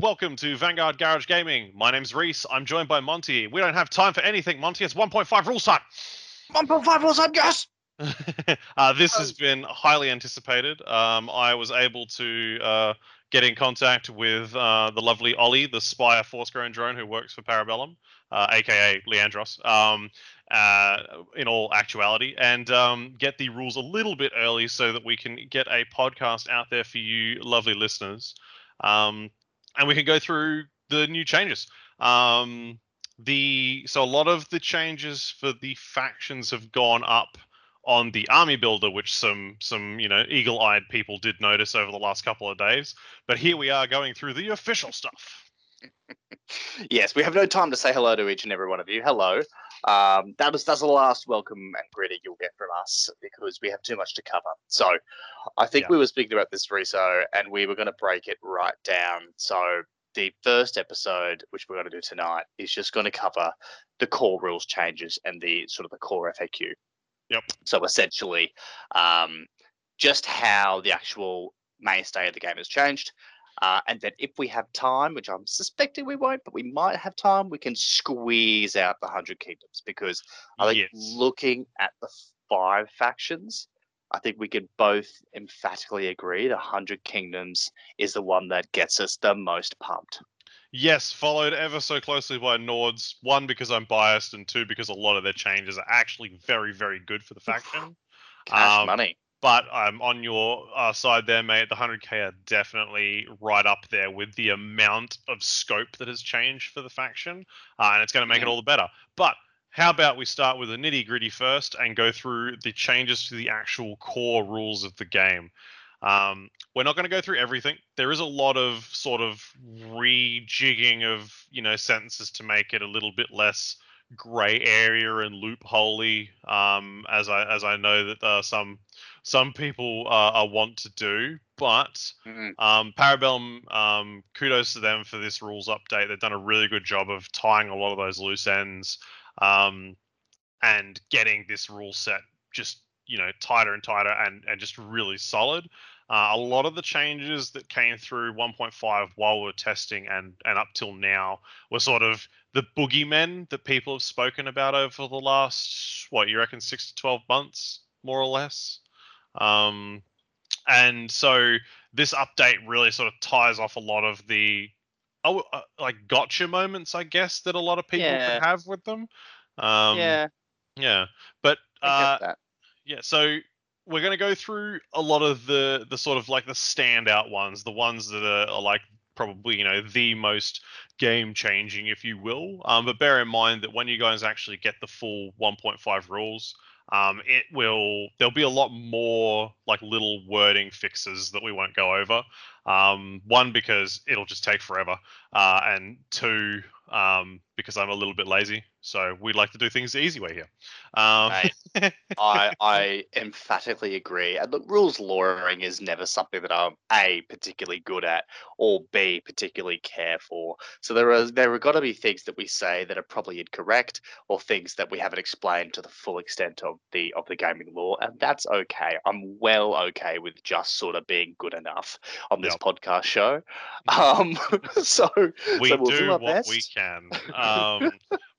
Welcome to Vanguard Garage Gaming. My name's Reese. I'm joined by Monty. We don't have time for anything, Monty. It's 1.5 rules time. 1.5 rules time, yes! uh, this has been highly anticipated. Um, I was able to uh, get in contact with uh, the lovely Ollie, the Spire Force-grown drone who works for Parabellum, aka uh, Leandros, um, uh, in all actuality, and um, get the rules a little bit early so that we can get a podcast out there for you, lovely listeners. Um, and we can go through the new changes. Um, the so a lot of the changes for the factions have gone up on the army builder, which some some you know eagle-eyed people did notice over the last couple of days. But here we are going through the official stuff. yes, we have no time to say hello to each and every one of you. Hello. Um, that was that's the last welcome and greeting you'll get from us because we have too much to cover. So, I think yeah. we were speaking about this, Reese, and we were going to break it right down. So, the first episode, which we're going to do tonight, is just going to cover the core rules changes and the sort of the core FAQ. Yep. So essentially, um, just how the actual mainstay of the game has changed. Uh, and then if we have time, which I'm suspecting we won't, but we might have time, we can squeeze out the Hundred Kingdoms because I think yes. looking at the five factions, I think we can both emphatically agree the Hundred Kingdoms is the one that gets us the most pumped. Yes, followed ever so closely by Nords. One because I'm biased, and two because a lot of their changes are actually very, very good for the faction. Cash um, money. But I'm on your uh, side there, mate. The 100k are definitely right up there with the amount of scope that has changed for the faction, uh, and it's going to make yeah. it all the better. But how about we start with the nitty gritty first and go through the changes to the actual core rules of the game? Um, we're not going to go through everything. There is a lot of sort of rejigging of you know sentences to make it a little bit less gray area and loopholey, um, as I as I know that uh, some some people uh, want to do. But mm-hmm. um, Parabellum, um, kudos to them for this rules update. They've done a really good job of tying a lot of those loose ends um, and getting this rule set just you know tighter and tighter and and just really solid. Uh, a lot of the changes that came through 1.5 while we are testing and and up till now were sort of the boogeymen that people have spoken about over the last what you reckon six to 12 months more or less. Um, and so this update really sort of ties off a lot of the oh uh, like gotcha moments, I guess, that a lot of people yeah. have with them. Um, yeah. Yeah, but uh, yeah, so we're going to go through a lot of the the sort of like the standout ones, the ones that are, are like probably you know the most game changing, if you will. Um, but bear in mind that when you guys actually get the full 1.5 rules, um, it will there'll be a lot more like little wording fixes that we won't go over. Um, one because it'll just take forever, uh, and two um, because I'm a little bit lazy. So we like to do things the easy way here. Um, I I emphatically agree. And look, rules lawyering is never something that I'm a particularly good at, or b particularly care for. So there are there are got to be things that we say that are probably incorrect, or things that we haven't explained to the full extent of the of the gaming law, and that's okay. I'm well okay with just sort of being good enough on this yep. podcast show. Um, so we so we'll do, do what best. we can. Um,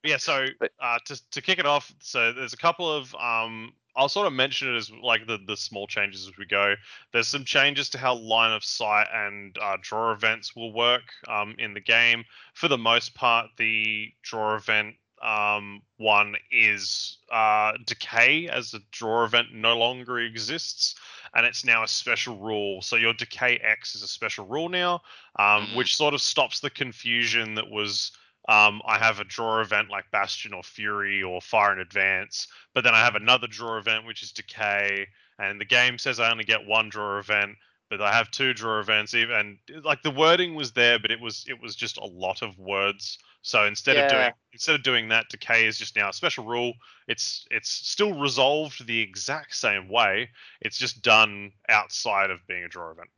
yeah, so uh, to to kick it off, so there's a couple of um, I'll sort of mention it as like the the small changes as we go. There's some changes to how line of sight and uh, draw events will work um, in the game. For the most part, the draw event um, one is uh, decay as a draw event no longer exists, and it's now a special rule. So your decay X is a special rule now, um, mm-hmm. which sort of stops the confusion that was um, I have a draw event like Bastion or Fury or Fire and Advance, but then I have another draw event which is Decay, and the game says I only get one draw event, but I have two draw events. Even like the wording was there, but it was it was just a lot of words. So instead yeah. of doing instead of doing that, Decay is just now a special rule. It's it's still resolved the exact same way. It's just done outside of being a draw event.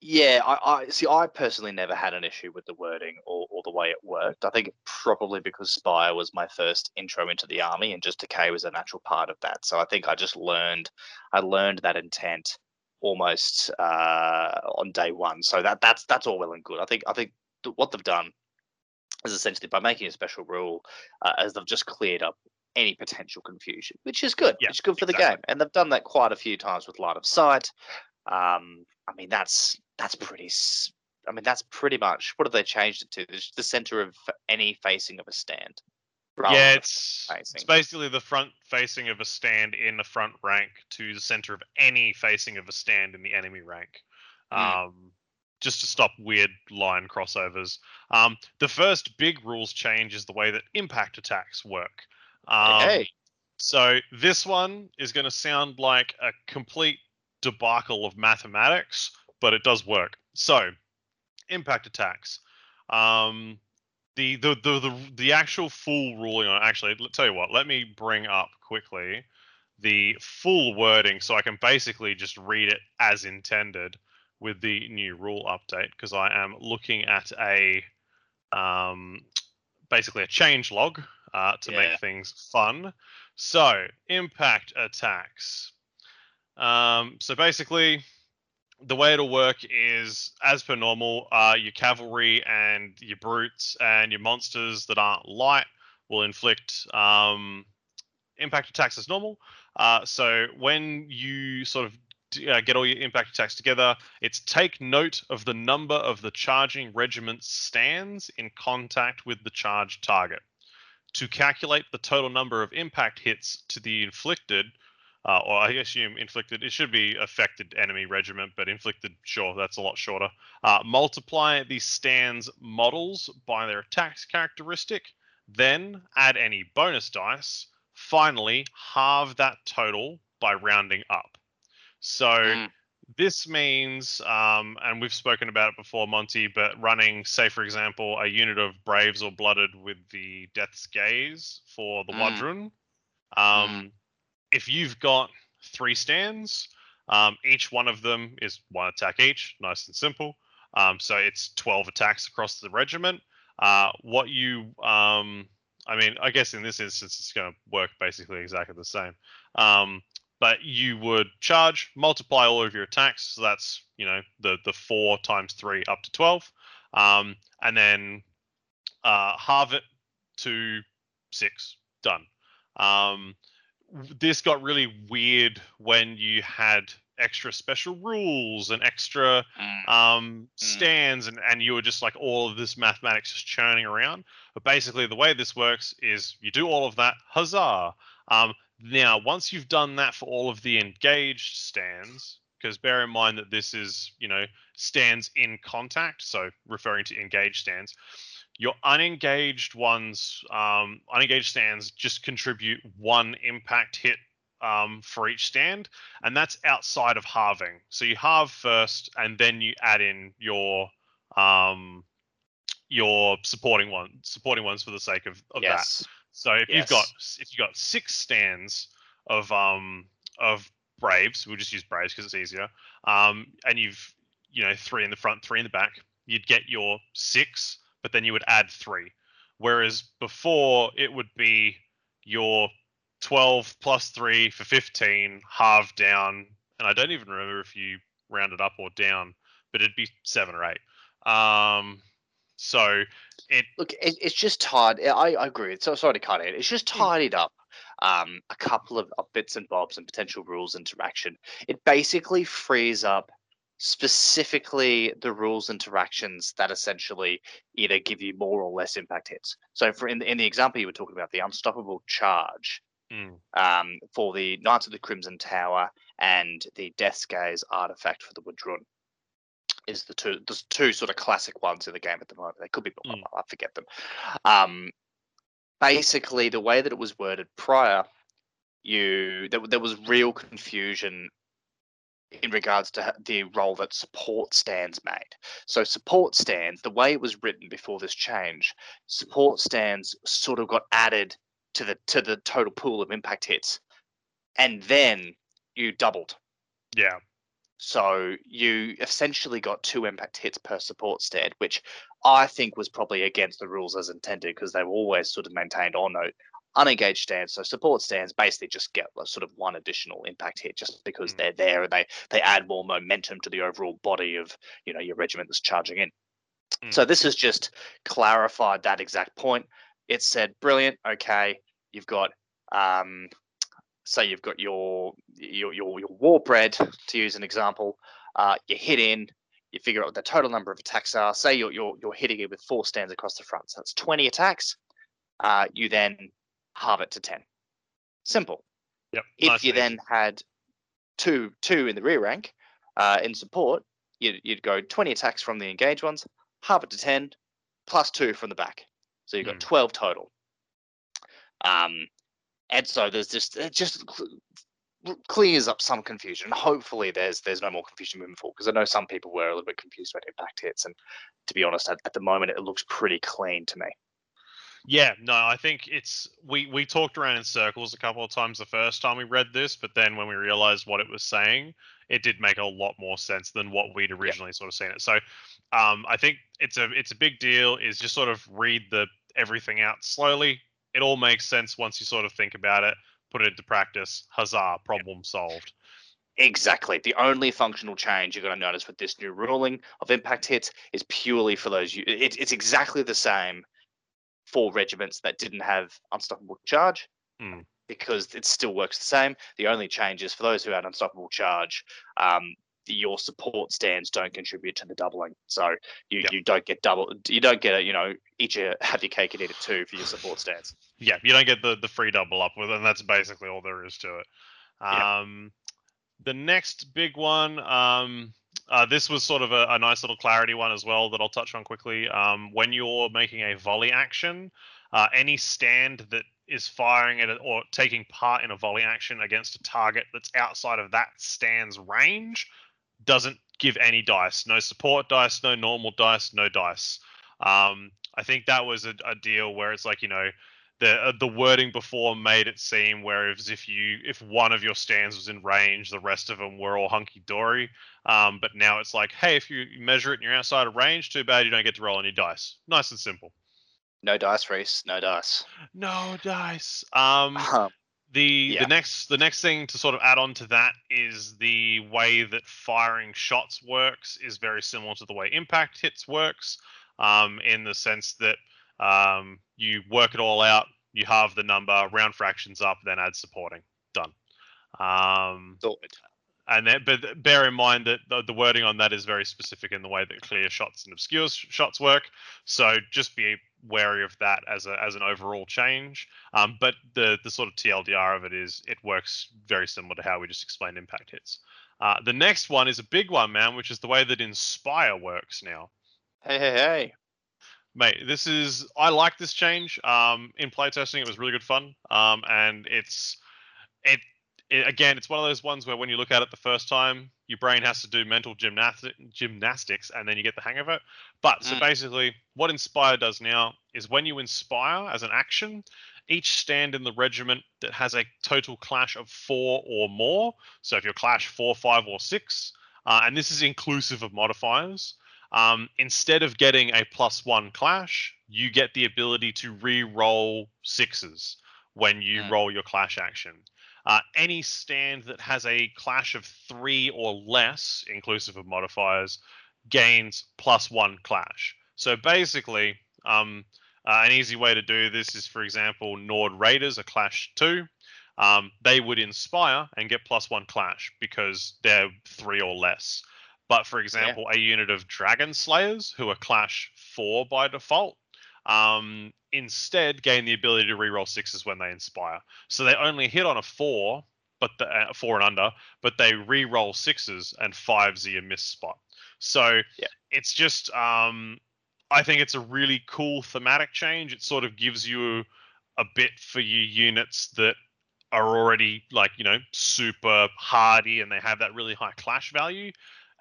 Yeah, I, I see. I personally never had an issue with the wording or, or the way it worked. I think probably because Spire was my first intro into the army, and just decay was a natural part of that. So I think I just learned, I learned that intent almost uh, on day one. So that that's that's all well and good. I think I think th- what they've done is essentially by making a special rule, uh, as they've just cleared up any potential confusion, which is good. Yeah, which is good for the game, and they've done that quite a few times with line of sight. Um, I mean, that's that's pretty. I mean, that's pretty much what have they changed it to? It's the center of any facing of a stand. yeah, it's it's basically the front facing of a stand in the front rank to the center of any facing of a stand in the enemy rank. Mm. Um, just to stop weird line crossovers. Um, the first big rules change is the way that impact attacks work. Um, hey, So this one is going to sound like a complete debacle of mathematics, but it does work. So, impact attacks. Um, the, the the the the actual full ruling on actually, let tell you what. Let me bring up quickly the full wording so I can basically just read it as intended with the new rule update because I am looking at a um, basically a change log uh, to Yeah. make things fun. So, impact attacks. Um, so basically, the way it'll work is as per normal, uh, your cavalry and your brutes and your monsters that aren't light will inflict um, impact attacks as normal. Uh, so when you sort of uh, get all your impact attacks together, it's take note of the number of the charging regiment's stands in contact with the charged target. To calculate the total number of impact hits to the inflicted, uh, or I assume inflicted, it should be affected enemy regiment, but inflicted, sure, that's a lot shorter. Uh, multiply the stand's models by their attacks characteristic, then add any bonus dice. Finally, halve that total by rounding up. So Mm. this means, um, and we've spoken about it before, Monty, but running, say, for example, a unit of Braves or Blooded with the Death's Gaze for the Mm. W'adrhŭn. Um, If you've got three stands, um, each one of them is one attack each, nice and simple. Um, so it's 12 attacks across the regiment. Uh, what you, um, I mean, I guess in this instance, it's going to work basically exactly the same. Um, but you would charge, multiply all of your attacks. So that's you know the the four times three up to twelve, um, and then uh, halve it to six. Done. Um, this got really weird when you had extra special rules and extra Mm. um, stands, and, and you were just like all of this mathematics just churning around. But basically, the way this works is you do all of that, huzzah! Um, now, once you've done that for all of the engaged stands, because bear in mind that this is, you know, stands in contact, so referring to engaged stands, your unengaged ones, um, unengaged stands just contribute one impact hit um, for each stand, and that's outside of halving. So you halve first, and then you add in your um, your supporting one, supporting ones for the sake of, of that. So if you've got if you've got six stands of um of Braves, we'll just use Braves because it's easier. Um, and you've you know three in the front, three in the back, you'd get your six, but then you would add three. Whereas before it would be your twelve plus three for fifteen, halved down, and I don't even remember if you rounded up or down, but it'd be seven or eight. Um, so it Look, it, it's just tied. I, I agree. So sorry to cut in. It's just Mm. tidied up um, a couple of, of bits and bobs and potential rules interaction. It basically frees up specifically the rules interactions that essentially either give you more or less impact hits. So, for in, in the example you were talking about, the unstoppable charge mm, um, for the Knights of the Crimson Tower and the Death's Gaze artifact for the W'adrhŭn is the two the two sort of classic ones in the game at the moment. They could be Mm. I forget them. Um, basically, the way that it was worded prior, you there, there was real confusion in regards to the role that support stands made. So support stands, the way it was written before this change, support stands sort of got added to the to the total pool of impact hits, and then you doubled. yeah. So you essentially got two impact hits per support stand, which I think was probably against the rules as intended because they were always sort of maintained. No, unengaged stands, so support stands, basically just get a sort of one additional impact hit just because Mm. they're there and they they add more momentum to the overall body of you know your regiment that's charging in. Mm. So this has just clarified that exact point. It said, brilliant. Okay, you've got um, so you've got your your your, your Warbred to use an example. Uh, you hit in, you figure out what the total number of attacks are. Say you're you're, you're hitting it with four stands across the front, so that's 20 attacks. Uh, you then halve it to 10. Simple. Yep. If nice you easy. then had two two in the rear rank uh, in support, you'd, you'd go 20 attacks from the engaged ones, halve it to 10, plus two from the back. So you've got Mm. 12 total. Um, and so there's just it just cl- clears up some confusion. Hopefully there's there's no more confusion moving forward because I know some people were a little bit confused about impact hits, and to be honest, at, at the moment it looks pretty clean to me. Yeah, no, I think it's we we talked around in circles a couple of times the first time we read this, but then when we realized what it was saying, it did make a lot more sense than what we'd originally sort of seen it. So, um, I think it's a it's a big deal. Is just sort of read the everything out slowly. It all makes sense once you sort of think about it, put it into practice. Huzzah! Problem solved. Exactly. The only functional change you're going to notice with this new ruling of impact hits is purely for those. It, it's exactly the same for regiments that didn't have unstoppable charge Hmm. because it still works the same. The only change is for those who had unstoppable charge, um, your support stands don't contribute to the doubling. So you, Yep. you don't get double. You don't get a you know each a, have your cake and eat it too for your support stands. Yeah, you don't get the the free double up with, and that's basically all there is to it. Yep. Um, the next big one, um, uh, this was sort of a, a nice little clarity one as well that I'll touch on quickly. Um, when you're making a volley action, uh, any stand that is firing at it or taking part in a volley action against a target that's outside of that stand's range doesn't give any dice. No support dice, no normal dice, no dice. Um, I think that was a, a deal where it's like you know the uh, the wording before made it seem whereas if you if one of your stands was in range, the rest of them were all hunky dory. Um, but now it's like, hey, if you measure it and you're outside of range, too bad you don't get to roll any dice. Nice and simple. No dice, Reese. No dice. No dice. Um, Um, the Yeah. the next the next thing to sort of add on to that is the way that firing shots works is very similar to the way impact hits works, um, in the sense that um, you work it all out, you halve the number, round fractions up, then add supporting. Done. Um, and then, but bear in mind that the, the wording on that is very specific in the way that clear shots and obscure sh- shots work. So just be wary of that as a as an overall change. Um, but the the sort of TLDR of it is it works very similar to how we just explained impact hits. Uh, the next one is a big one, man, which is the way that Inspire works now. Hey, hey, hey. Mate, this is I like this change. Um, in playtesting, it was really good fun. Um, and it's it, it again, it's one of those ones where when you look at it the first time, your brain has to do mental gymnastic, gymnastics, and then you get the hang of it. But so Mm. basically, what Inspire does now is when you inspire as an action, each stand in the regiment that has a total clash of four or more. So if you're clash four, five, or six, uh, and this is inclusive of modifiers. Um, instead of getting a plus one clash, you get the ability to re-roll sixes when you Mm. roll your clash action. Uh, any stand that has a clash of three or less, inclusive of modifiers, gains plus one clash. So basically, um, uh, an easy way to do this is, for example, Nord Raiders, a clash two. Um, they would inspire and get plus one clash because they're three or less. But for example, a unit of Dragon Slayers, who are Clash 4 by default, um, instead gain the ability to reroll sixes when they inspire. So they only hit on a 4, but the, uh, 4 and under, but they re-roll sixes and fives are your miss spot. So Yeah. it's just, um, I think it's a really cool thematic change. It sort of gives you a bit for your units that are already like you know super hardy and they have that really high clash value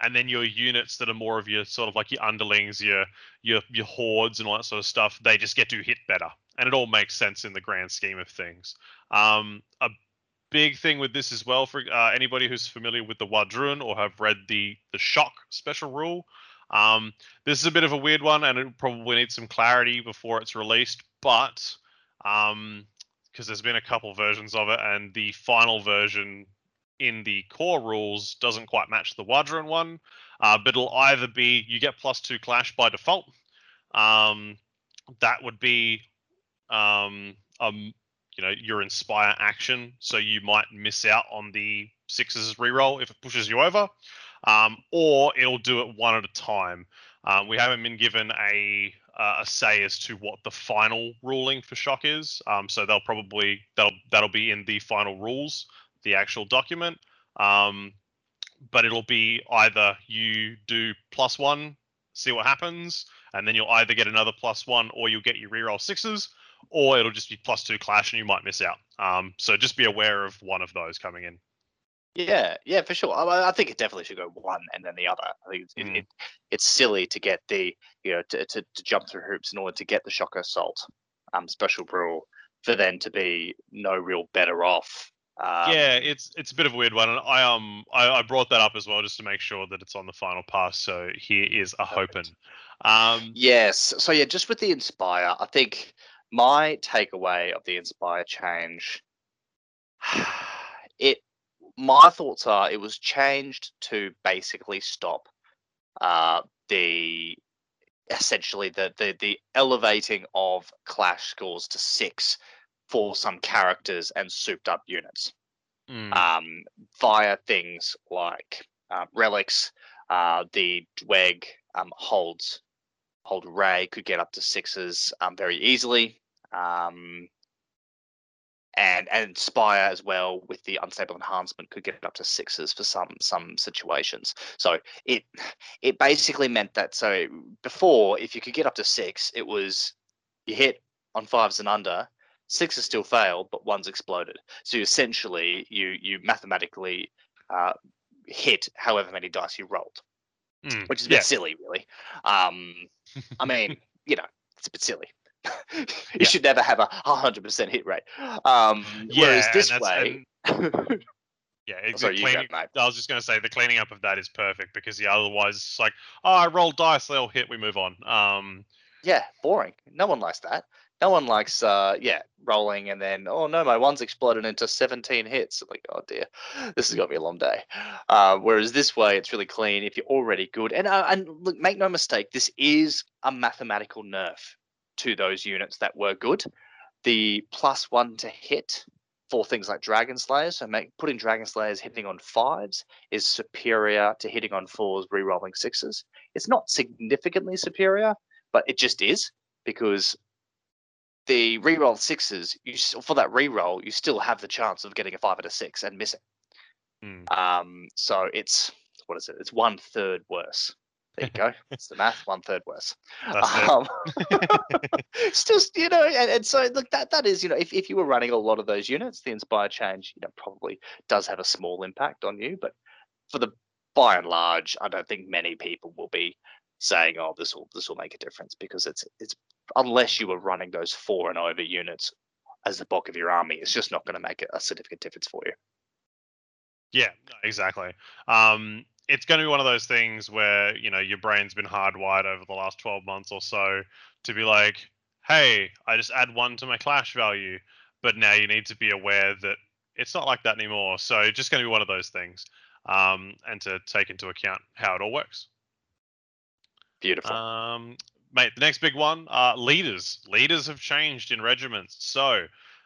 and then your units that are more of your sort of like your underlings your your your hordes and all that sort of stuff they just get to hit better. And it all makes sense in the grand scheme of things. Um a big thing with this as well for uh, anybody who's familiar with the W'adrhŭn or have read the the shock special rule um this is a bit of a weird one and it probably needs some clarity before it's released but um because there's been a couple versions of it, and the final version in the core rules doesn't quite match the W'adrhŭn one. Uh, but it'll either be you get plus two clash by default. Um, that would be um, um, you know your inspire action, so you might miss out on the sixes reroll if it pushes you over, um, or it'll do it one at a time. Um, we haven't been given a uh, a say as to what the final ruling for shock is, um, so they'll probably that'll that'll be in the final rules, the actual document. Um, but it'll be either you do plus one, see what happens, and then you'll either get another plus one or you'll get your reroll sixes, or it'll just be plus two clash and you might miss out. Um, so just be aware of one of those coming in. Yeah, yeah, for sure. I, I think it definitely should go one and then the other. I think it, Mm. it, it's silly to get the you know to, to, to jump through hoops in order to get the shock assault um special rule for then to be no real better off. Um, yeah, it's it's a bit of a weird one, and I um I, I brought that up as well just to make sure that it's on the final pass. So here is a hoping. Um, Yes. So yeah, just with the Inspire, I think my takeaway of the Inspire change, it my thoughts are it was changed to basically stop uh, the essentially the, the the elevating of clash scores to six for some characters and souped up units mm, um, via things like uh, relics. Uh, the Dweg um, holds hold Raegh could get up to sixes um, very easily, um, and and Inspire as well with the unstable enhancement could get up to sixes for some some situations. So it it basically meant that so before if you could get up to six, it was you hit on fives and under, sixes still failed, but one's exploded. So essentially, you you mathematically uh, hit however many dice you rolled, mm, which is a bit yeah, silly, really. Um, I mean, you know, it's a bit silly. you Yeah. should never have a hundred percent hit rate. Um, yeah. whereas this way, and- yeah, it's sorry, you go. I was just going to say the cleaning up of that is perfect because yeah, otherwise it's like, oh, I roll dice, they all hit, we move on. Um, yeah, boring. No one likes that. No one likes, uh, yeah, rolling and then, oh no, my one's exploded into 17 hits. Like, oh dear, this is gonna be a long day. Uh, whereas this way, it's really clean if you're already good. And uh, and look, make no mistake, this is a mathematical nerf to those units that were good. The plus one to hit for things like Dragon Slayers, so make, putting Dragon Slayers hitting on fives is superior to hitting on fours, re-rolling sixes. It's not significantly superior, but it just is because the re-roll sixes, you for that re-roll, you still have the chance of getting a five and a six and missing. mm, Um, so it's what is it? It's one third worse. There you go. It's the math. One third worse. Um, still, you know, and, and so look, that that is, you know, if, if you were running a lot of those units, the inspire change, you know, probably does have a small impact on you. But for the by and large, I don't think many people will be saying, "Oh, this will this will make a difference," because it's it's unless you were running those four and over units as the bulk of your army, it's just not going to make a, a significant difference for you. Yeah, exactly. Um, it's going to be one of those things where you know your brain's been hardwired over the last 12 months or so to be like, hey, I just add one to my clash value, but now you need to be aware that it's not like that anymore. So it's just going to be one of those things, um, and to take into account how it all works. Beautiful. Um, mate, the next big one, uh, leaders. Leaders have changed in regiments. So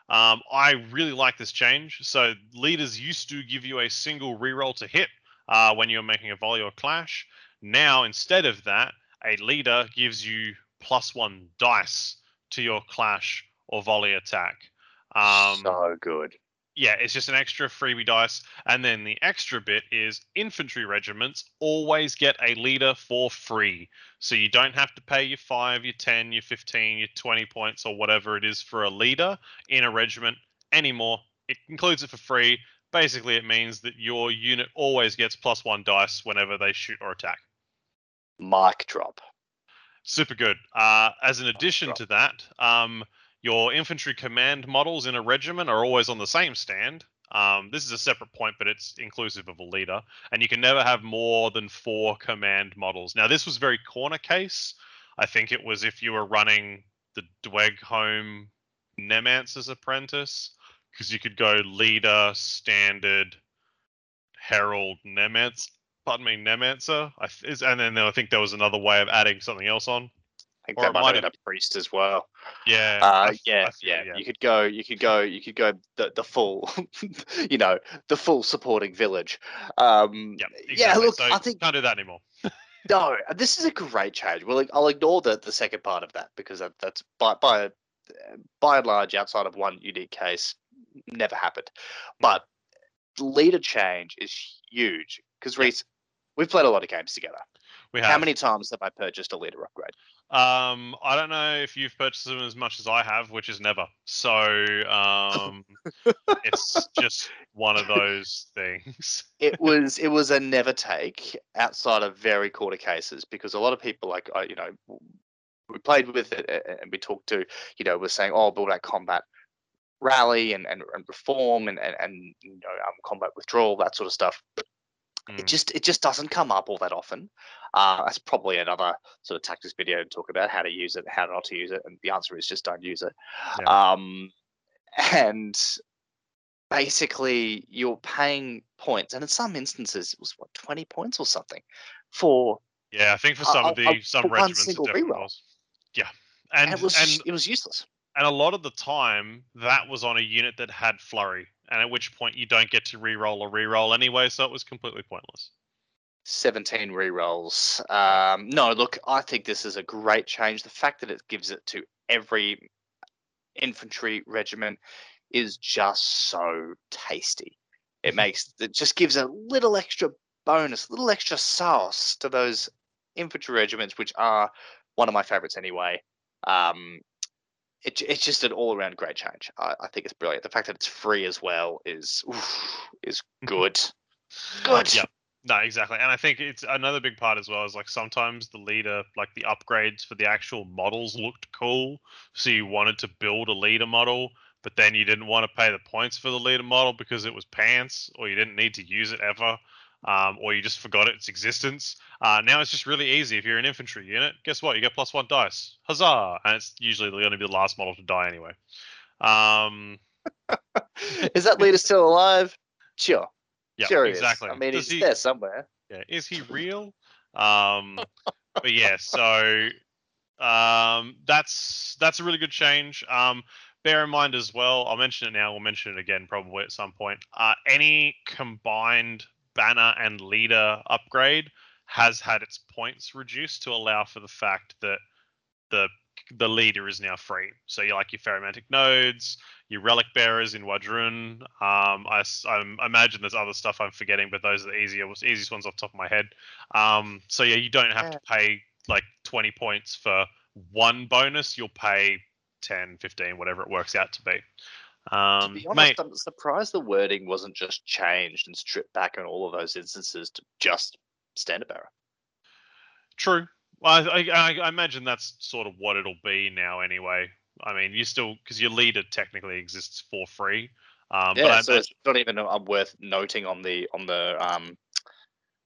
um, I really like this change. So leaders used to give you a single reroll to hit uh, when you're making a volley or clash. Now, instead of that, a leader gives you plus one dice to your clash or volley attack. Um, so good. Yeah, it's just an extra freebie dice. And then the extra bit is infantry regiments always get a leader for free. So you don't have to pay your 5, your 10, your 15, your 20 points or whatever it is for a leader in a regiment anymore. It includes it for free. Basically, it means that your unit always gets plus one dice whenever they shoot or attack. Mic drop. Super good. Uh, as an addition to that, um, your infantry command models in a regiment are always on the same stand. Um, this is a separate point, but it's inclusive of a leader, and you can never have more than four command models. Now, this was very corner case. I think it was if you were running the Dweg home Mnemancer's Apprentice because you could go leader, standard, herald, Nemance. Pardon me, Nemancer. I th- and then I think there was another way of adding something else on. Think Or that might have been a priest as well. Yeah. Uh, yeah, feel- yeah, You could go. You could go. You could go the the full, you know, the full supporting village. Um, Yep, Yeah, look, So I think can't do that anymore. no, this is a great change. Well, I'll ignore the, the second part of that because that, that's by by by and large outside of one unique case, never happened. But leader change is huge because Yeah. Reese, we've played a lot of games together. We have. How many times have I purchased a leader upgrade? Um, I don't know if you've purchased them as much as I have, which is never. So um, it's just one of those things. it was it was a never take outside of very quarter cases because a lot of people like uh, you know we played with it and we talked to you know we're saying oh build out combat rally and, and, and reform and, and, and you know um, combat withdrawal that sort of stuff Mm. it just it just doesn't come up all that often uh, that's probably another sort of tactics video to talk about how to use it how not to use it and the answer is just don't use it Yeah. um and basically you're paying points and in some instances it was what 20 points or something for Yeah, I think for some uh, of the uh, some for one regiments single reroll. was. Yeah, and, and it was and it was useless and a lot of the time that was on a unit that had flurry, and at which point you don't get to re-roll or re-roll anyway, so it was completely pointless. 17 rerolls. Um no look i think this is a great change. The fact that it gives it to every infantry regiment is just so tasty. It makes it just gives a little extra bonus little extra sauce to those infantry regiments which are one of my favorites anyway. Um it, it's just an all-around great change I, I think it's brilliant the fact that it's free as well is oof, is mm-hmm. good uh, good Yeah. No, exactly. And I think it's another big part as well is like sometimes the leader, like the upgrades for the actual models looked cool. So you wanted to build a leader model, but then you didn't want to pay the points for the leader model because it was pants or you didn't need to use it ever. Um, or you just forgot its existence. Uh, now it's just really easy. If you're an infantry unit, guess what? You get plus one dice. Huzzah! And it's usually going to be the last model to die anyway. Um, Is that leader still alive? Sure. yeah, sure exactly. is. I mean, Does he's he- there somewhere. Yeah, is he real? Um, but yeah, so um, that's that's a really good change. Um, bear in mind as well. I'll mention it now. We'll mention it again probably at some point. Uh, any combined banner and leader upgrade has had its points reduced to allow for the fact that the the leader is now free. So you like your ferromantic nodes, your relic bearers in W'adrhŭn. Um, I, I imagine there's other stuff I'm forgetting, but those are the easier, easiest ones off the top of my head. Um, so yeah, you don't have to pay like 20 points for one bonus. You'll pay 10, 15, whatever it works out to be. Um, to be mate, honest, I'm surprised the wording wasn't just changed and stripped back in all of those instances to just standard bearer. True. Well, I, I, I imagine that's sort of what it'll be now, anyway. I mean, you still because your leader technically exists for free. Um, yeah, but I so it's not even uh, worth noting on the on the um,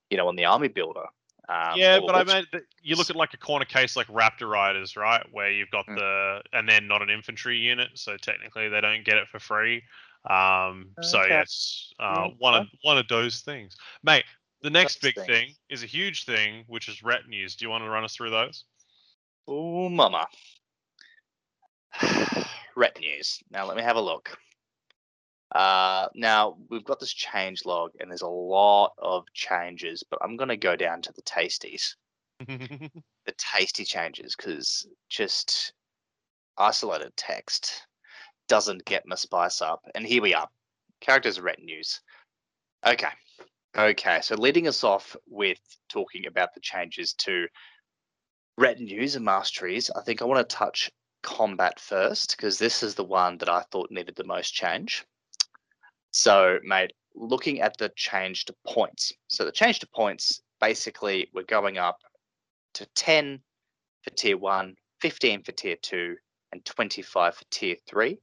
you know, on the army builder. Um, yeah, but I mean, you look at like a corner case like Raptor Riders, right, where you've got Mm. the and they're not an infantry unit, so technically they don't get it for free. Um, so yes, uh, Mm, one of one of those things, mate. The next Those big things. thing is a huge thing, which is retinues. Do you want to run us through those? Oh, mama. Retinues. Now let me have a look. Uh, now we've got this change log, and there's a lot of changes, but I'm going to go down to the tasties, the tasty changes, because just isolated text doesn't get my spice up. And here we are, characters retinues. Okay, okay. So leading us off with talking about the changes to retinues and masteries, I think I want to touch combat first because this is the one that I thought needed the most change. So, mate, looking at the change to points. So, the change to points basically, we're going up to 10 for tier one, 15 for tier two, and 25 for tier three.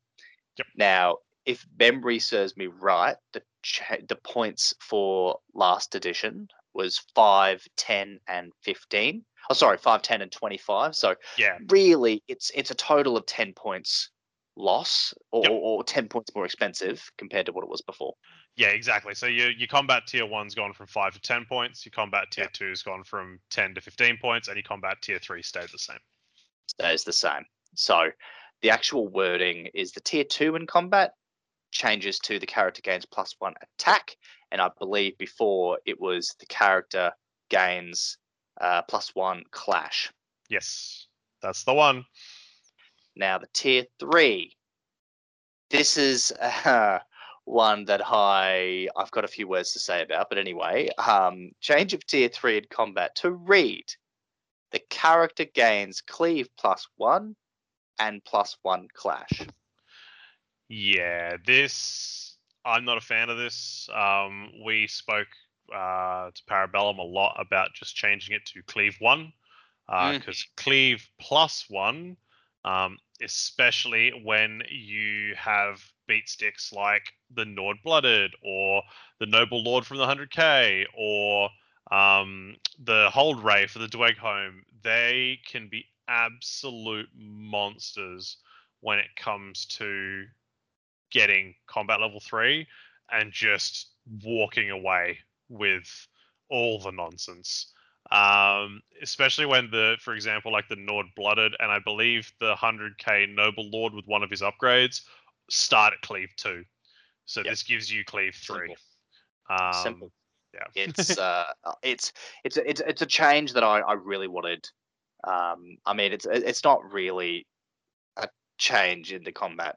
Yep. Now, if memory serves me right, the cha- the points for last edition was 5, 10, and 15. Oh, sorry, 5, 10, and 25. So yeah, really, it's it's a total of 10 points loss or, Yep. or, or 10 points more expensive compared to what it was before. Yeah, exactly. So your your combat tier one's gone from five to ten points. Your combat tier Yeah. two's gone from ten to fifteen points, and your combat tier three stayed the same. Stays the same. So the actual wording is the tier two in combat changes to the character gains plus one attack. And I believe before it was the character gains uh, plus one clash. Yes, that's the one. Now the tier three. This is uh, one that I I've got a few words to say about, but anyway, um, change of tier three in combat to read. The character gains cleave plus one and plus one clash. Yeah, this I'm not a fan of this. Um, we spoke uh, to Parabellum a lot about just changing it to cleave one, Mm. because cleave plus one, um, especially when you have beat sticks like the Nord Blooded or the Noble Lord from the 100k or um, the Hold Raegh for the Dweghom, they can be absolute monsters when it comes to getting combat level three and just walking away with all the nonsense. Um, especially when the, for example, like the Nord Blooded and I believe the 100k Noble Lord with one of his upgrades start at Cleave two. So Yep. this gives you Cleave three. Simple. Um, Simple. Yeah. It's uh, it's it's a- it's it's a change that I, I really wanted. Um, I mean, it's it's not really a change in the combat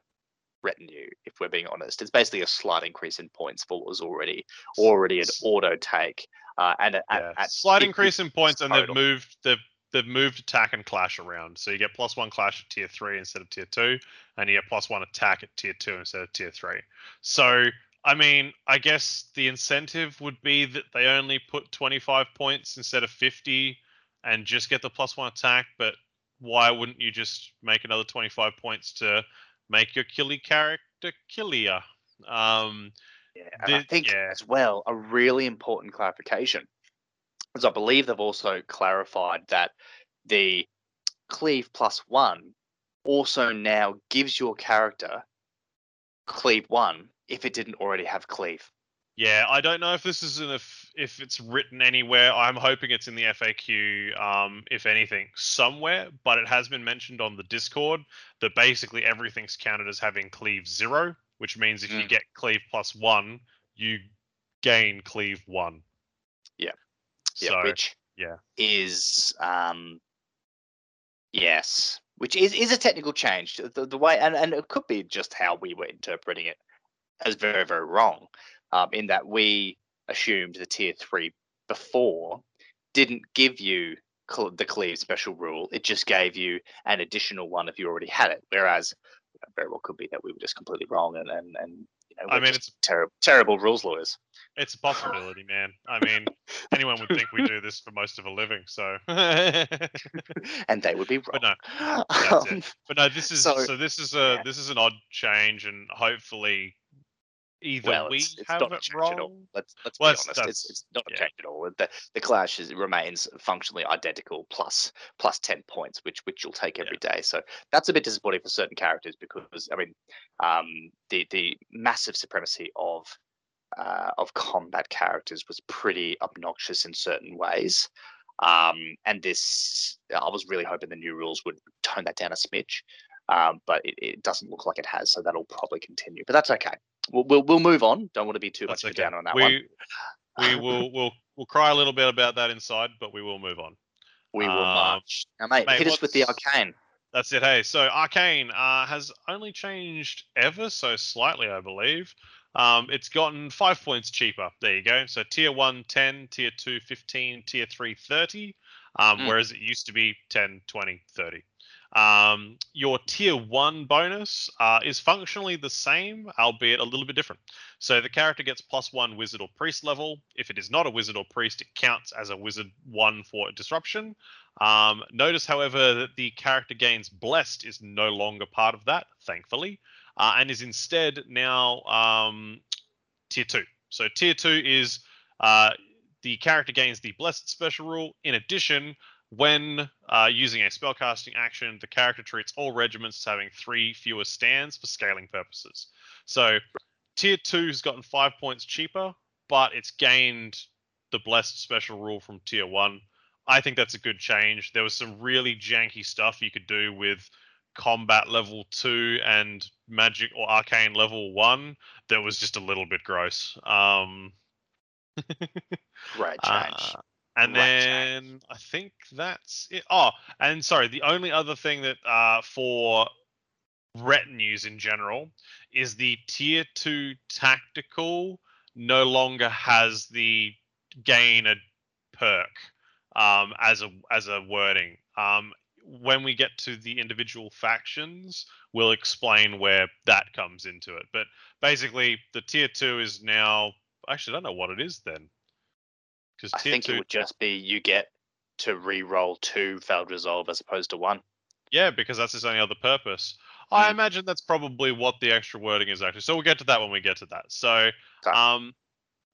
retinue, if we're being honest. It's basically a slight increase in points for what was already already an auto take. Uh, and at, yeah. at, Slight it- increase in points, and they've moved they've they've moved attack and clash around. So you get plus one clash at tier three instead of tier two, and you get plus one attack at tier two instead of tier three. So I mean, I guess the incentive would be that they only put twenty five points instead of fifty, and just get the plus one attack. But why wouldn't you just make another twenty five points to make your killy character killier? Um, Yeah, and I think yeah. as well a really important clarification, is I believe they've also clarified that the cleave plus one also now gives your character cleave one if it didn't already have cleave. Yeah, I don't know if this is in if if it's written anywhere. I'm hoping it's in the FAQ, um, if anything, somewhere. But it has been mentioned on the Discord that basically everything's counted as having cleave zero, which means if you Mm. get cleave plus one, you gain cleave one. Yeah. So Yeah, which yeah. is um yes, which is is a technical change. The, the way and, and it could be just how we were interpreting it as very very wrong, um, in that we assumed the tier three before didn't give you cl- the cleave special rule. It just gave you an additional one if you already had it. Whereas you very well could be that we were just completely wrong and and and you know, I mean, just terrible terrible rules lawyers. it's a possibility, man. I mean, anyone would think we do this for most of a living. So, and they would be wrong. But no. Um, no, this is so, So, this is a yeah. this is an odd change, and hopefully either well, we it's, it's have not a it change at all. wrong. Let's let's Well, be honest. It's, it's not a yeah. change at all. The the clash is, remains functionally identical plus plus ten points, which which you'll take every day. So that's a bit disappointing for certain characters because I mean, um, the the massive supremacy of uh, of combat characters was pretty obnoxious in certain ways. Um, and this, I was really hoping the new rules would tone that down a smidge, um, but it, it doesn't look like it has. So that'll probably continue. But that's okay. We'll we'll, we'll move on. Don't want to be too That's much of okay. a downer on that we one. we will we'll we'll cry a little bit about that inside, but we will move on. We will Um, march. Now, mate, mate, hit us with the arcane. That's it. Hey, so Arcane uh, has only changed ever so slightly, I believe. Um, it's gotten five points cheaper. There you go. So tier 1, 10, tier 2, 15, tier 3, 30. Um, Mm. Whereas it used to be 10, 20, 30. Um, your tier 1 bonus uh, is functionally the same, albeit a little bit different. So the character gets plus one wizard or priest level. If it is not a wizard or priest, it counts as a wizard one for disruption. Um, notice, however, that the character gains blessed is no longer part of that, thankfully, uh, and is instead now um, tier two. So tier two is uh, the character gains the blessed special rule. In addition, when uh, using a spellcasting action, the character treats all regiments as having three fewer stands for scaling purposes. So tier two has gotten five points cheaper, but it's gained the blessed special rule from tier one. I think that's a good change. There was some really janky stuff you could do with combat level two and magic or arcane level one that was just a little bit gross. Um, Great change. uh, and Right then change. I think that's it. Oh, and sorry, the only other thing that uh, for retinues in general is the tier two tactical no longer has the gain a perk um, as a as a wording. Um, when we get to the individual factions, we'll explain where that comes into it. But basically, the tier two is now. Actually, I don't know what it is then. Because I think two, it would just be you get to re-roll two failed resolve as opposed to one. yeah, because that's its only other purpose. I Mm. imagine that's probably what the extra wording is actually. So we'll get to that when we get to that. So, um,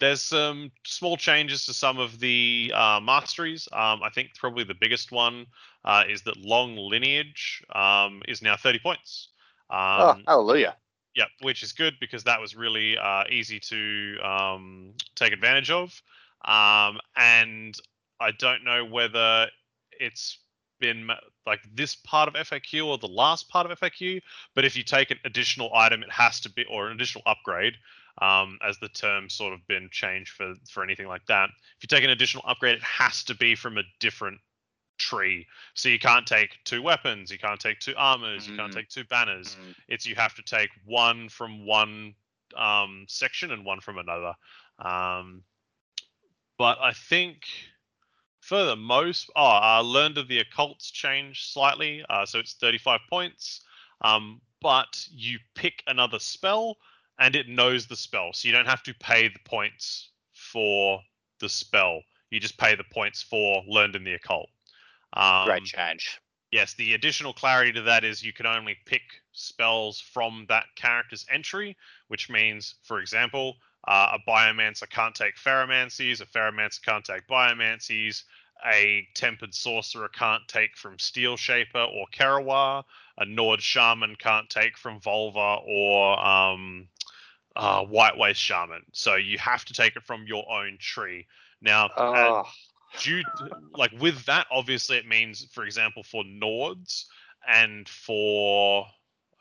there's some small changes to some of the uh, masteries. Um, I think probably the biggest one uh, is that long lineage um, is now 30 points. oh, hallelujah. Yep, which is good because that was really uh, easy to um, take advantage of. Um, and I don't know whether it's been like this part of FAQ or the last part of FAQ, but if you take an additional item, it has to be, or an additional upgrade, um, as the term sort of been changed for for anything like that. If you take an additional upgrade, it has to be from a different tree. So you can't take two weapons, you can't take two armors, you can't Mm. take two banners Mm, it's you have to take one from one um, section and one from another. Um, but I think for the most, oh, uh, learned of the occults changed slightly, uh, so it's 35 points. Um, but you pick another spell and it knows the spell, so you don't have to pay the points for the spell. You just pay the points for learned in the occult. Um, Great change. Yes, the additional clarity to that is you can only pick spells from that character's entry, which means, for example, uh, a biomancer can't take ferromancies, a ferromancer can't take biomancies, a tempered sorcerer can't take from Steel Shaper or Kerawegh, a Nord shaman can't take from Volva or um, uh, White Waste shaman. So you have to take it from your own tree. Now, Oh, due like with that obviously it means for example for nords and for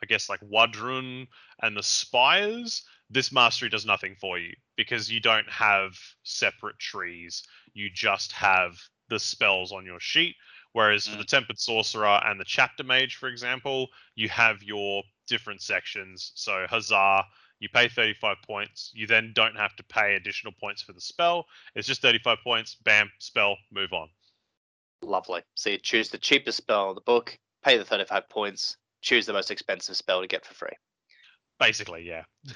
i guess like W'adrhŭn and the spires this mastery does nothing for you because you don't have separate trees. You just have the spells on your sheet. Whereas for Mm. the tempered sorcerer and the chapter mage for example you have your different sections. So huzzah you pay 35 points you then don't have to pay additional points for the spell it's just 35 points. Bam, spell, move on. lovely. So you choose the cheapest spell in the book, pay the 35 points, choose the most expensive spell to get for free. Basically, yeah.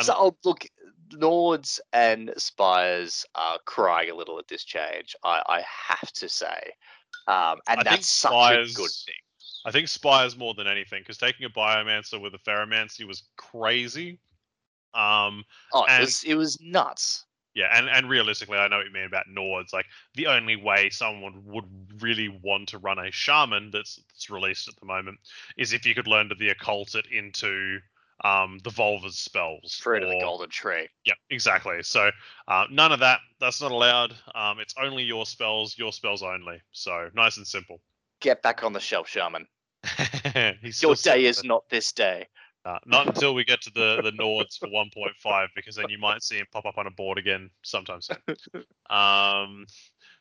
so, oh, look, Nords and Spires are crying a little at this change, I, I have to say. Um, and I that's such a good thing. I think Spires more than anything because taking a Biomancer with a Ferromancy was crazy. Um, Oh, it was, it was nuts. yeah, and, and realistically, I know what you mean about Nords. Like the only way someone would really want to run a Shaman that's, that's released at the moment is if you could learn to the occult it into um, the Volva's spells. Fruit of the Golden Tree. Yep, exactly. So uh, none of that. That's not allowed. Um, it's only your spells, your spells only. So nice and simple. Get back on the shelf, Shaman. Your day is not this day. Uh, not until we get to the the Nords for 1.5, because then you might see him pop up on a board again sometime soon. um,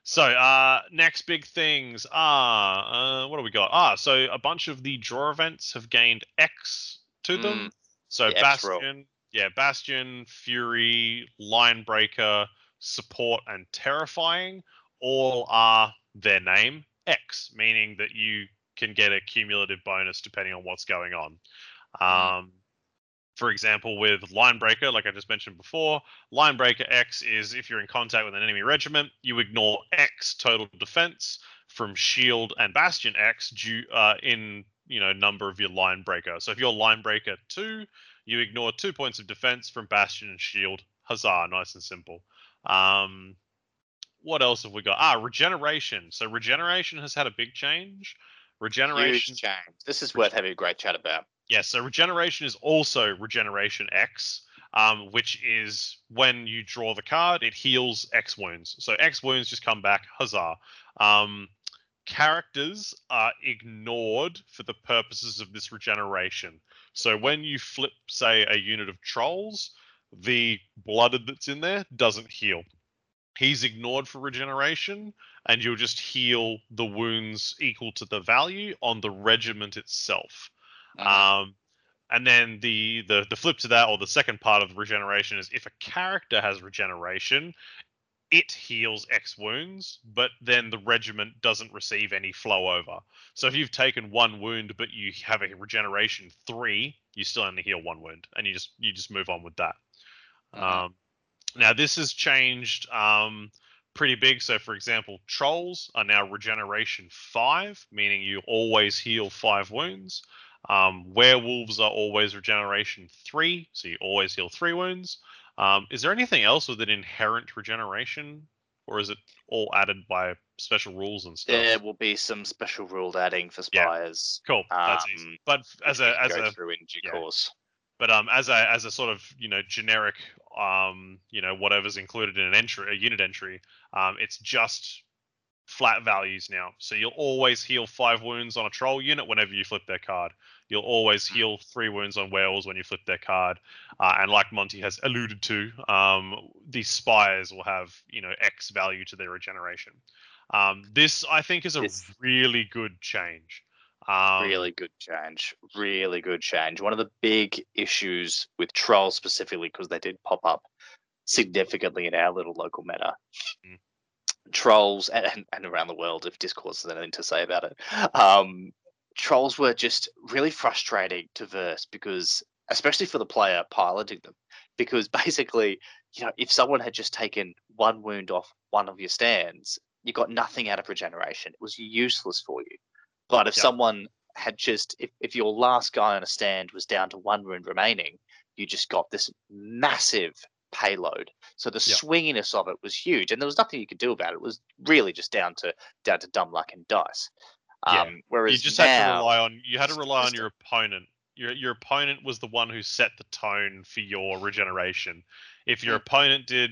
so uh, next big things are uh, what do we got? Ah, so a bunch of the draw events have gained X to them. So the Bastion, yeah, Bastion, Fury, Line Breaker, Support, and Terrifying all are their name X, meaning that you can get a cumulative bonus depending on what's going on. Um, for example, with Linebreaker, like I just mentioned before, Linebreaker X is if you're in contact with an enemy regiment, you ignore X total defense from Shield and Bastion X due uh, in you know number of your Linebreaker. So if you're Linebreaker two, you ignore two points of defense from Bastion and Shield. Huzzah! Nice and simple. Um, what else have we got? Ah, regeneration. So regeneration has had a big change. Regeneration. Huge change. This is worth having a great chat about. Yeah, so regeneration is also regeneration X, um, which is when you draw the card, it heals X wounds. So X wounds just come back, huzzah. Um, characters are ignored for the purposes of this regeneration. So when you flip, say, a unit of trolls, the blooded that's in there doesn't heal. He's ignored for regeneration, and you'll just heal the wounds equal to the value on the regiment itself. Uh-huh. Um, and then the, the the flip to that, or the second part of the regeneration, is if a character has regeneration, it heals X wounds, but then the regiment doesn't receive any flow over. So if you've taken one wound, but you have a regeneration three, you still only heal one wound, and you just you just move on with that. Mhm. Um, now this has changed um, pretty big. So for example, trolls are now regeneration five, meaning you always heal five wounds. Um, werewolves are always regeneration three, so you always heal three wounds. Um, is there anything else with an inherent regeneration, or is it all added by special rules and stuff? There will be some special ruled adding for Yeah. spires. cool, that's easy. um, But as a as a through in due yeah. course. but um as a as a sort of you know generic um you know whatever's included in an entry a unit entry um it's just flat values now. So you'll always heal five wounds on a troll unit whenever you flip their card. You'll always Mm. heal three wounds on whales when you flip their card. Uh, and like monty has alluded to um the spires will have you know x value to their regeneration. Um this i think is a really good change um really good change. Really good change. One of the big issues with trolls specifically, because they did pop up significantly in our little local meta. Mm. Trolls and, and, and around the world, if Discourse has anything to say about it. Um, trolls were just really frustrating to verse because, especially for the player piloting them, because basically, you know, if someone had just taken one wound off one of your stands, you got nothing out of regeneration. It was useless for you. But if Yep. someone had just, if, if your last guy on a stand was down to one wound remaining, you just got this massive payload. So the Yep. swinginess of it was huge, and there was nothing you could do about it. It was really just down to down to dumb luck and dice. Yeah. Um, whereas you just had to now, rely on you had to rely on your opponent. Your your opponent was the one who set the tone for your regeneration. If your Mm. opponent did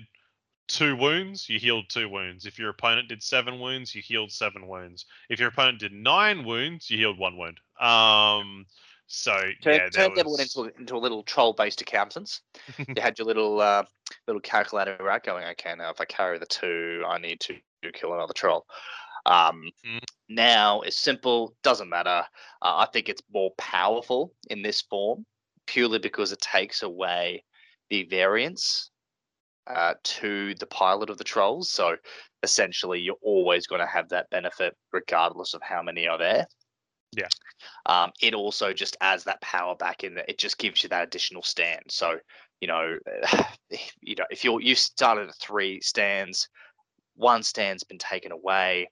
two wounds, you healed two wounds. If your opponent did seven wounds, you healed seven wounds. If your opponent did nine wounds, you healed one wound. Um so Turn, yeah, turned everyone was, into a- into a little troll-based accountants. you had your little uh, little calculator out going. Okay, now if I carry the two, I need to kill another troll. Um, Mm. Now it's simple. Doesn't matter. Uh, I think it's more powerful in this form purely because it takes away the variance uh, to the pilot of the trolls. So essentially, you're always going to have that benefit regardless of how many are there. Yeah. Um, it also just adds that power back in. That it just gives you that additional stand. So you know, you know, if you're you started at three stands, one stand's been taken away.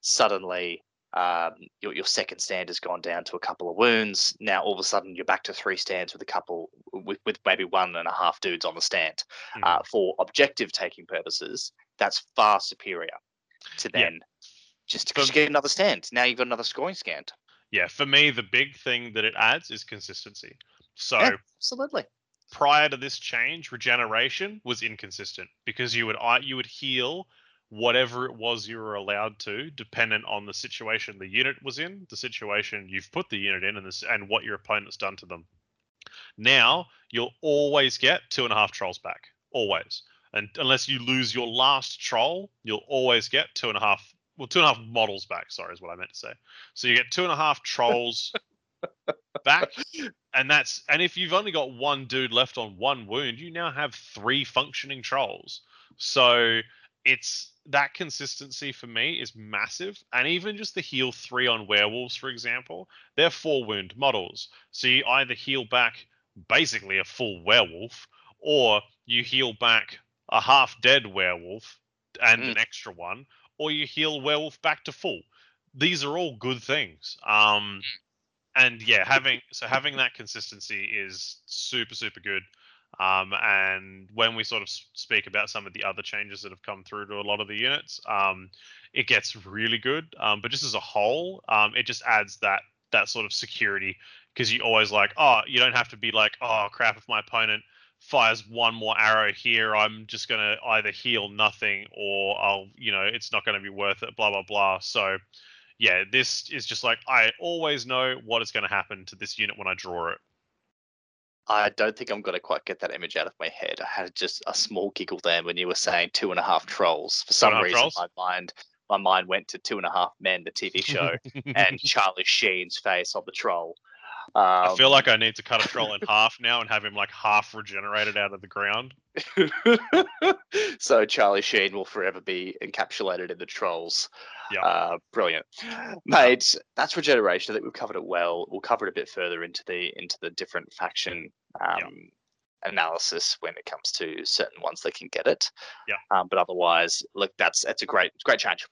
Suddenly, um, your your second stand has gone down to a couple of wounds. Now all of a sudden you're back to three stands with a couple with, with maybe one and a half dudes on the stand. Mm. Uh, for objective taking purposes, that's far superior to Yeah. then just to For- just get another stand. Now you've got another scoring stand. yeah, for me the big thing that it adds is consistency. So Yeah, absolutely. prior to this change, regeneration was inconsistent because you would I- you would heal whatever it was you were allowed to, dependent on the situation the unit was in, the situation you've put the unit in, and this and what your opponent's done to them. Now you'll always get two and a half trolls back, always, and unless you lose your last troll, you'll always get two and a half. Well, two and a half models back. Sorry, is what I meant to say. So you get two and a half trolls back and that's and if you've only got one dude left on one wound you now have three functioning trolls so it's that consistency for me is massive and even just the heal three on werewolves for example they're four wound models. So you either heal back basically a full werewolf or you heal back a half dead werewolf and Mm. an extra one or you heal werewolf back to full. These are all good things um and yeah having so having that consistency is super super good Um, and when we sort of speak about some of the other changes that have come through to a lot of the units, um, it gets really good. Um, but just as a whole, um, it just adds that that sort of security because you always like, oh, you don't have to be like, oh crap, if my opponent fires one more arrow here, I'm just gonna either heal nothing or I'll, you know, it's not gonna be worth it, blah blah blah. So yeah, this is just like I always know what is gonna happen to this unit when I draw it. I don't think I'm going to quite get that image out of my head. I had just a small giggle there when you were saying two and a half trolls. For some reason, trolls? my mind my mind went to Two and a Half Men, the TV show, and Charlie Sheen's face on the troll. Um, I feel like I need to cut a troll in half now and have him like half regenerated out of the ground. so Charlie Sheen will forever be encapsulated in the trolls. Yeah, uh, brilliant, mate. That's regeneration. I think we've covered it well. We'll cover it a bit further into the into the different faction um, analysis when it comes to certain ones that can get it. Yeah. Um, but otherwise, look, that's that's a great great change.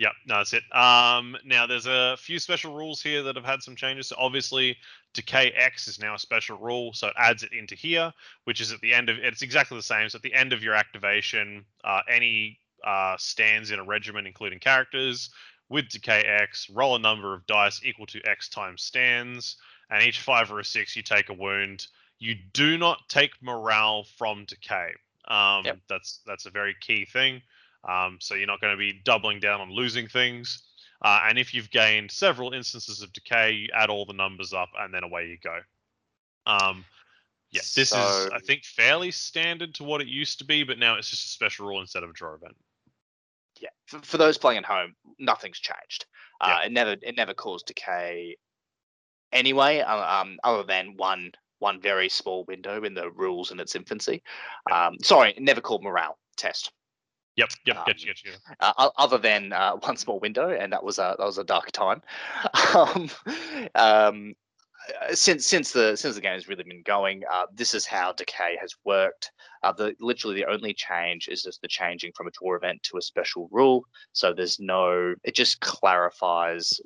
Yeah, no, that's it. Um, now there's a few special rules here that have had some changes. So obviously, Decay X is now a special rule, so it adds it into here, which is at the end of it's exactly the same. So at the end of your activation, uh, any uh, stands in a regiment, including characters, with Decay X, roll a number of dice equal to X times stands, and each five or a six you take a wound. You do not take morale from Decay. Um, yep. That's that's a very key thing. Um, so you're not going to be doubling down on losing things. Uh, and if you've gained several instances of decay, you add all the numbers up, and then away you go. Um, yeah, this so, is I think fairly standard to what it used to be, but now it's just a special rule instead of a draw event. Yeah, for, for those playing at home, nothing's changed. Uh, yeah. It never it never caused decay anyway, uh, um, other than one one very small window in the rules in its infancy. Um, sorry, never called morale test. Yep, yep, um, get you, get you. Uh, other than uh, one small window, and that was a that was a dark time. um, um, uh, since since the since the game has really been going, uh, this is how decay has worked. Uh, the literally the only change is just the changing from a tour event to a special rule. So there's no. It just clarifies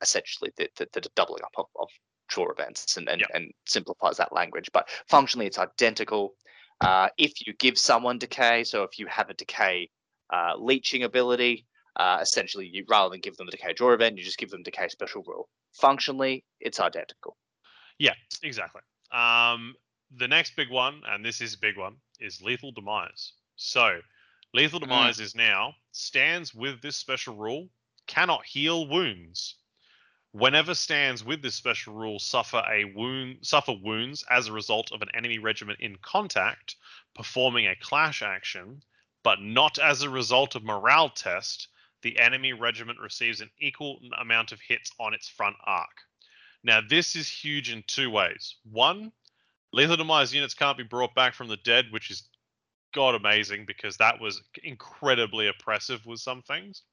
essentially the, the, the doubling up of, of draw events and and, yep. and simplifies that language. But functionally, it's identical. Uh, if you give someone decay, so if you have a decay uh, leeching ability, uh, essentially, you rather than give them the decay draw event, you just give them decay special rule. Functionally, it's identical. Yeah, exactly. Um, the next big one, and this is a big one, is lethal demise. So, lethal mm. demise mm. is now stands with this special rule cannot heal wounds. Whenever stands with this special rule suffer a wound suffer wounds as a result of an enemy regiment in contact performing a clash action, but not as a result of morale test, the enemy regiment receives an equal amount of hits on its front arc. Now this is huge in two ways. One, lethal demise units can't be brought back from the dead, which is god amazing because that was incredibly oppressive with some things.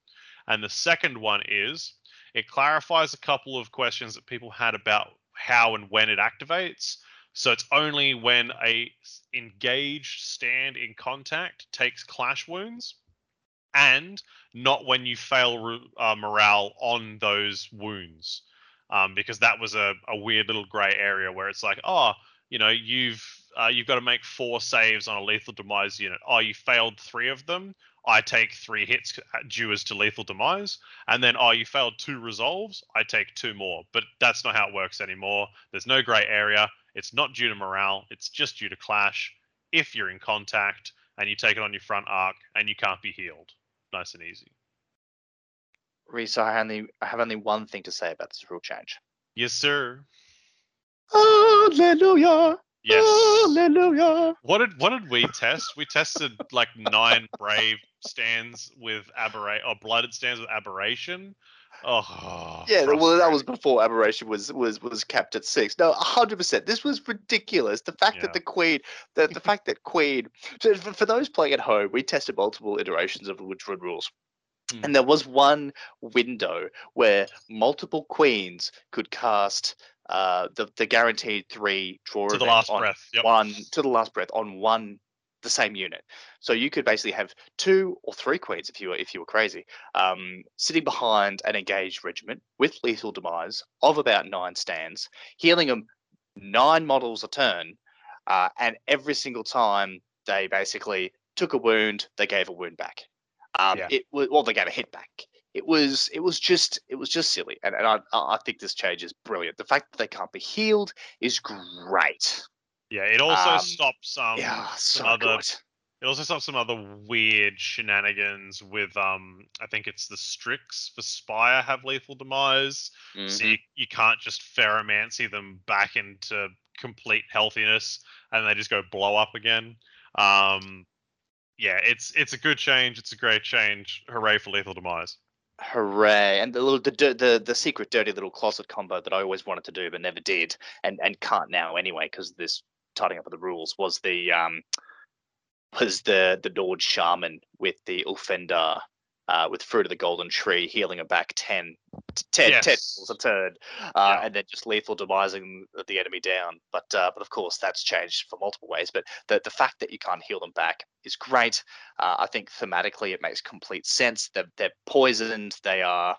And the second one is it clarifies a couple of questions that people had about how and when it activates. So it's only when a engaged stand in contact takes clash wounds, and not when you fail uh, morale on those wounds, um, because that was a, a weird little grey area where it's like, oh, you know, you've uh, you've got to make four saves on a lethal demise unit. Oh, you failed three of them. I take three hits uh, due as to lethal demise, and then oh, you failed two resolves, I take two more. But that's not how it works anymore. There's no grey area. It's not due to morale. It's just due to clash. If you're in contact and you take it on your front arc and you can't be healed, nice and easy. Reese, I only I have only one thing to say about this rule change. Yes, sir. Hallelujah. Yes. Hallelujah. What did what did we test? We tested like nine brave stands with aberration or blooded stands with aberration. Oh, yeah. Well, that was before aberration was was was capped at six. No, hundred percent. This was ridiculous. The fact yeah. that the queen, the the fact that queen. For, for those playing at home, we tested multiple iterations of the Woodford rules. Mm. And there was one window where multiple queens could cast uh, the the guaranteed three draw to the last breath, yep. one to the last breath on one the same unit. So you could basically have two or three queens if you were if you were crazy, um, sitting behind an engaged regiment with lethal demise of about nine stands, healing them nine models a turn, uh, and every single time they basically took a wound, they gave a wound back. Um, Yeah. It well, they gave a hit back. It was it was just it was just silly, and, and I I think this change is brilliant. The fact that they can't be healed is great. Yeah, it also Um, stops um yeah, some other good. it also stops some other weird shenanigans with um I think it's the Strix for Spire have lethal demise. So Mhm. you, you can't just ferromancy them back into complete healthiness and they just go blow up again. Um yeah, it's it's a good change, it's a great change. Hooray for lethal demise. Hooray! And the little the, the the secret dirty little closet combo that I always wanted to do but never did, and and can't now anyway because this tidying up of the rules was the um was the the Nord shaman with the Ulfhednar uh, with fruit of the golden tree healing her back 10 t- 10 10 Yes. was a turn uh, Yeah. and then just lethal demising the enemy down but uh, but of course that's changed for multiple ways but the the fact that you can't heal them back is great uh, I think thematically it makes complete sense they're, they're poisoned they are um,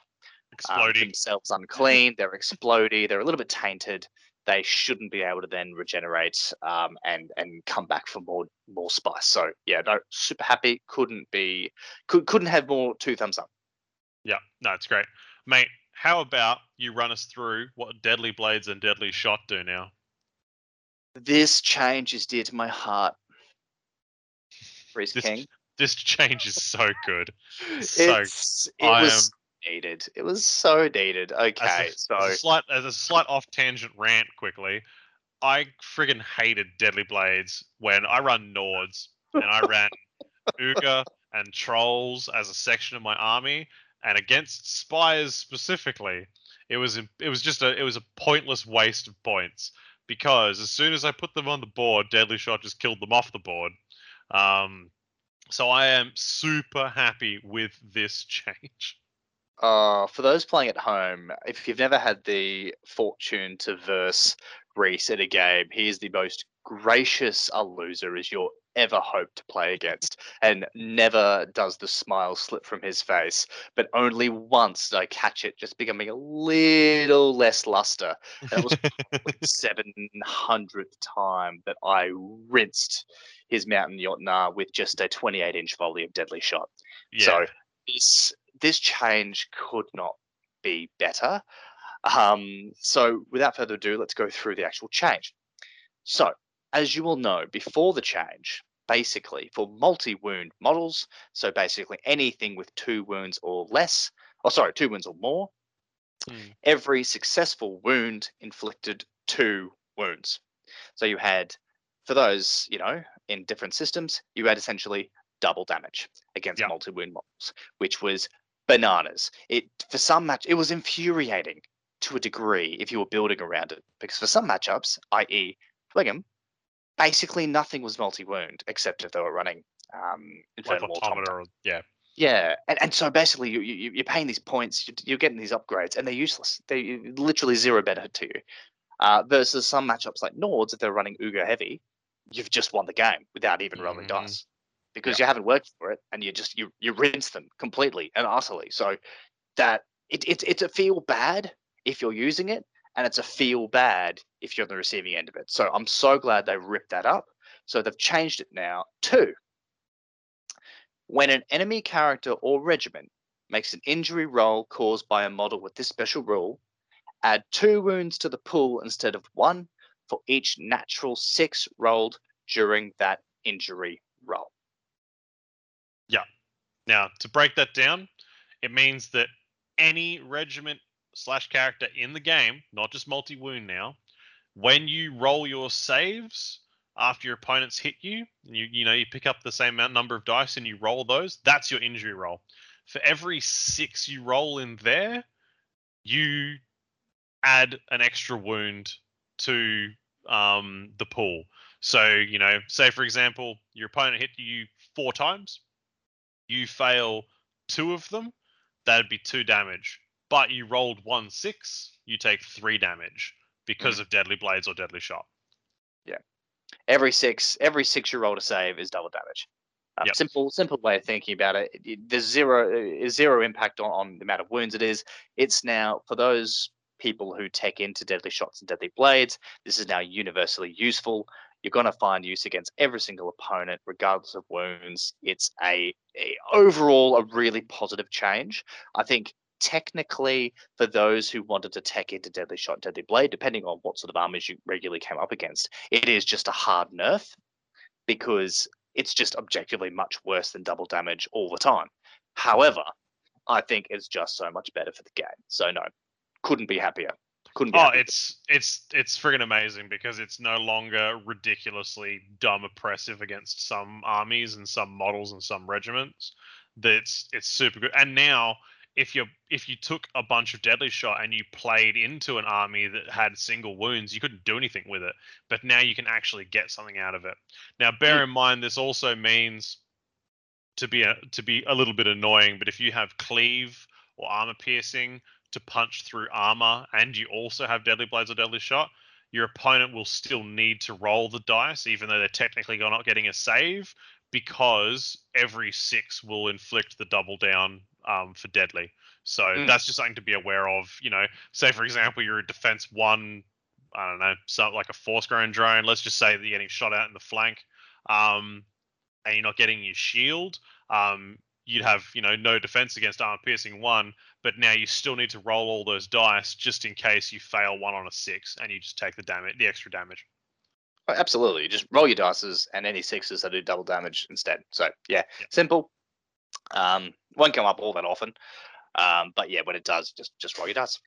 Exploding. themselves unclean. They're explodey. They're a little bit tainted. They shouldn't be able to then regenerate um, and and come back for more more spice. So yeah, no, super happy. Couldn't be could couldn't have more two thumbs up. Yeah, no, it's great. Mate, how about you run us through what Deadly Blades and Deadly Shot do now? This change is dear to my heart. Reese This- King. This change is so good. So It's, it I was needed. It was so needed. Okay, as a, so as a slight as a slight off tangent rant quickly, I friggin' hated Deadly Blades when I run Nords and I ran Ugr and Trolls as a section of my army, and against Spires specifically, it was it was just a it was a pointless waste of points because as soon as I put them on the board, Deadly Shot just killed them off the board. Um, so I am super happy with this change. Uh, for those playing at home, if you've never had the fortune to verse Reese at a game, he is the most gracious a loser as you'll ever hope to play against, and never does the smile slip from his face. But only once did I catch it just becoming a little less luster. That was seven hundredth time that I rinsed his Mountain Jotnar with just a 28 inch volley of deadly shot. yeah. So this this change could not be better. Um, so without further ado, let's go through the actual change. So as you will know, before the change, basically for multi-wound models, so basically anything with two wounds or less, or sorry, two wounds or more, Hmm. every successful wound inflicted two wounds. So you had, for those, you know, in different systems, you had essentially double damage against Yeah. multi-wound models, which was bananas. It for some match it was infuriating to a degree if you were building around it, because for some matchups, i.e. Dweghom, basically nothing was multi-wound except if they were running um, like or, yeah. Yeah, and, and so basically you, you you're paying these points, you're, you're getting these upgrades, and they're useless. They literally zero benefit to you. Uh, versus some matchups like Nords, if they're running Ugr heavy, you've just won the game without even rolling Mhm. dice because you haven't worked for it, and you just you you rinse them completely and utterly. So that it, it it's a feel bad if you're using it, and it's a feel bad if you're on the receiving end of it. So I'm so glad they ripped that up. So they've changed it now to when an enemy character or regiment makes an injury roll caused by a model with this special rule, add two wounds to the pool instead of one for each natural six rolled during that injury roll. Now, to break that down, it means that any regiment slash character in the game, not just multi wound now, when you roll your saves after your opponents hit you, you you know you pick up the same amount number of dice and you roll those. That's your injury roll. For every six you roll in there, you add an extra wound to um, the pool. So you know, say for example, your opponent hit you four times you fail two of them, that'd be two damage. But you rolled one six, you take three damage because of deadly blades or deadly shot. Yeah. Every six, every six you roll to save is double damage. Um, Yep. Simple, simple way of thinking about it. There's zero, uh, impact on, on the amount of wounds it is. It's now for those people who take into deadly shots and deadly blades. This is now universally useful. You're going to find use against every single opponent, regardless of wounds. It's a, a overall a really positive change. I think technically for those who wanted to tech into Deadly Shot, Deadly Blade, depending on what sort of armies you regularly came up against, it is just a hard nerf because it's just objectively much worse than double damage all the time. However, I think it's just so much better for the game. So no, couldn't be happier. Couldn't Oh, it's it's it's friggin' amazing because it's no longer ridiculously dumb oppressive against some armies and some models and some regiments. That's it's super good. And now if you if you took a bunch of deadly shot and you played into an army that had single wounds, you couldn't do anything with it. But now you can actually get something out of it. Now bear in mind this also means to be a, to be a little bit annoying, but if you have cleave or armor piercing to punch through armor and you also have deadly blades or deadly shot, your opponent will still need to roll the dice, even though they're technically not getting a save, because every six will inflict the double down um, for deadly. So Mm. that's just something to be aware of. You know, say for example, you're a defense one, I don't know, something like a force grown drone. Let's just say that you're getting shot out in the flank, um, and you're not getting your shield. Um, you'd have you know no defense against armor piercing one, but now you still need to roll all those dice just in case you fail one on a six, and you just take the damage, the extra damage. Oh, Absolutely. Just roll your dices and any sixes that do double damage instead. So yeah, Yeah. simple. Um, won't come up all that often. Um, but yeah, when it does, just just roll your dice.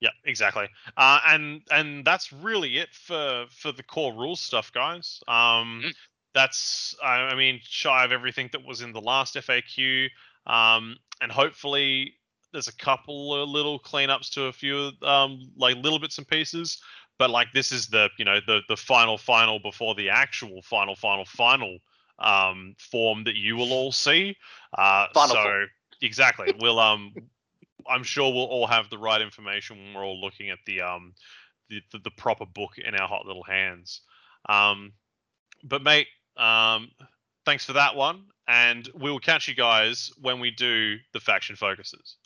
Yeah, exactly. Uh, and and that's really it for for the core rules stuff, guys. Um, Mm. that's I, I mean shy of everything that was in the last FAQ. Um, and hopefully there's a couple of little cleanups to a few um like little bits and pieces. But like this is the you know the the final final before the actual final final final um form that you will all see. Uh, Final so form. exactly, we'll um I'm sure we'll all have the right information when we're all looking at the um the, the, the proper book in our hot little hands. Um, but mate, um, thanks for that one, and we will catch you guys when we do the faction focuses.